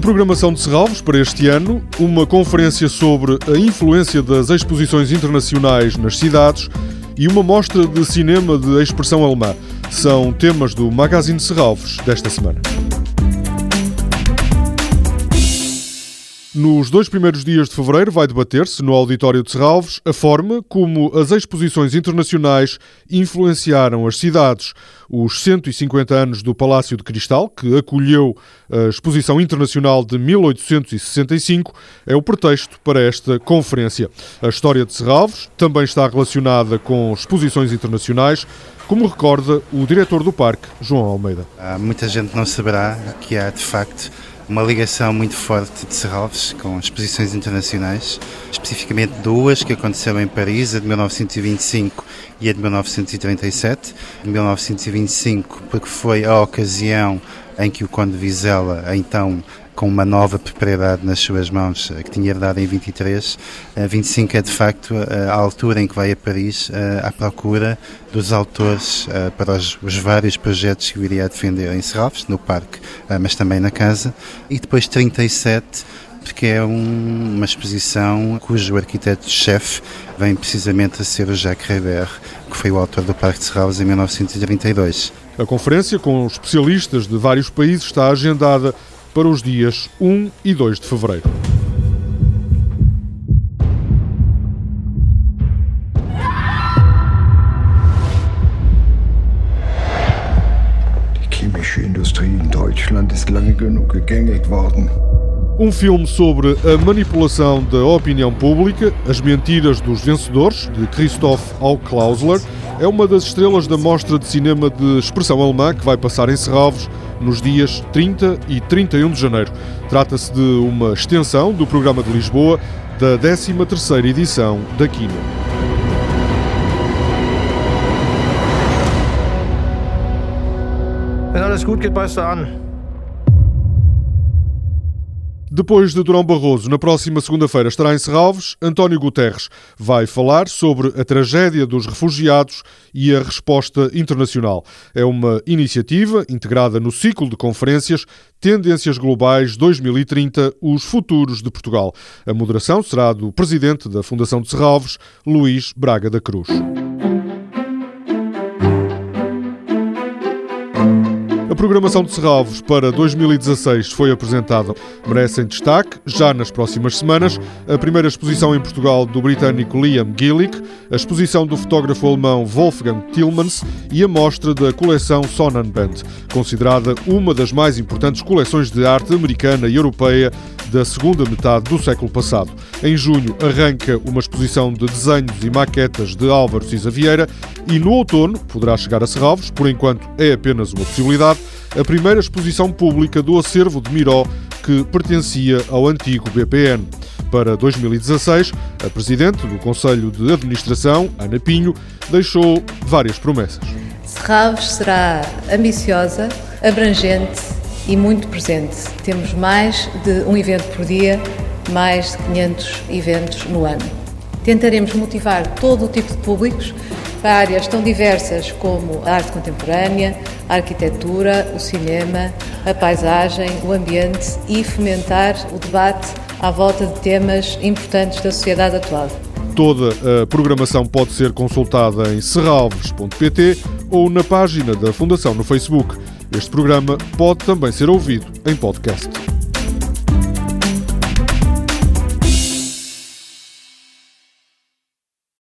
programação de Serralvos para este ano, uma conferência sobre a influência das exposições internacionais nas cidades e uma mostra de cinema de expressão alemã. São temas do Magazine Serralvos desta semana. Nos dois primeiros dias de fevereiro vai debater-se no Auditório de Serralves a forma como as exposições internacionais influenciaram as cidades. Os 150 anos do Palácio de Cristal, que acolheu a Exposição Internacional de 1865, é o pretexto para esta conferência. A história de Serralves também está relacionada com exposições internacionais, como recorda o diretor do parque, João Almeida. Há muita gente não saberá que há, de facto, uma ligação muito forte de Serralves com exposições internacionais, especificamente duas que aconteceram em Paris, a de 1925 e a de 1937. De 1925, porque foi a ocasião em que o Conde Vizela, então com uma nova propriedade nas suas mãos, eh, que tinha herdado em 23. 25 é de facto a altura em que vai a Paris eh, à procura dos autores eh, para os, os vários projetos que viria a defender em Serralves, no parque, mas também na casa. E depois 37 porque é um, uma exposição cujo arquiteto-chefe vem precisamente a ser o Jacques Reber, que foi o autor do Parque de Serralves em 1932. A conferência, com especialistas de vários países, está agendada para os dias 1 e 2 de fevereiro. Die chemische Industrie in Deutschland ist lange genug gegängigt worden. Um filme sobre a manipulação da opinião pública, As Mentiras dos Vencedores, de Christoph Auklausler, é uma das estrelas da mostra de cinema de expressão alemã que vai passar em Serralves nos dias 30 e 31 de janeiro. Trata-se de uma extensão do programa de Lisboa da 13ª edição da Kino. Wenn alles gut geht, beißt er. Depois de Durão Barroso, na próxima segunda-feira estará em Serralves, António Guterres vai falar sobre a tragédia dos refugiados e a resposta internacional. É uma iniciativa integrada no ciclo de conferências Tendências Globais 2030 Os Futuros de Portugal. A moderação será do presidente da Fundação de Serralves, Luís Braga da Cruz. A programação de Serralvos para 2016 foi apresentada. Merecem destaque, já nas próximas semanas, a primeira exposição em Portugal do britânico Liam Gillick, a exposição do fotógrafo alemão Wolfgang Tillmans e a mostra da coleção Sonnenband, considerada uma das mais importantes coleções de arte americana e europeia da segunda metade do século passado. Em junho arranca uma exposição de desenhos e maquetas de Álvaro Cisa Vieira e no outono poderá chegar a Serralvos, por enquanto é apenas uma possibilidade, a primeira exposição pública do acervo de Miró que pertencia ao antigo BPN. Para 2016, a Presidente do Conselho de Administração, Ana Pinho, deixou várias promessas. Serralves será ambiciosa, abrangente e muito presente. Temos mais de um evento por dia, mais de 500 eventos no ano. Tentaremos motivar todo o tipo de públicos para áreas tão diversas como a arte contemporânea, a arquitetura, o cinema, a paisagem, o ambiente e fomentar o debate à volta de temas importantes da sociedade atual. Toda a programação pode ser consultada em serralves.pt ou na página da Fundação no Facebook. Este programa pode também ser ouvido em podcast.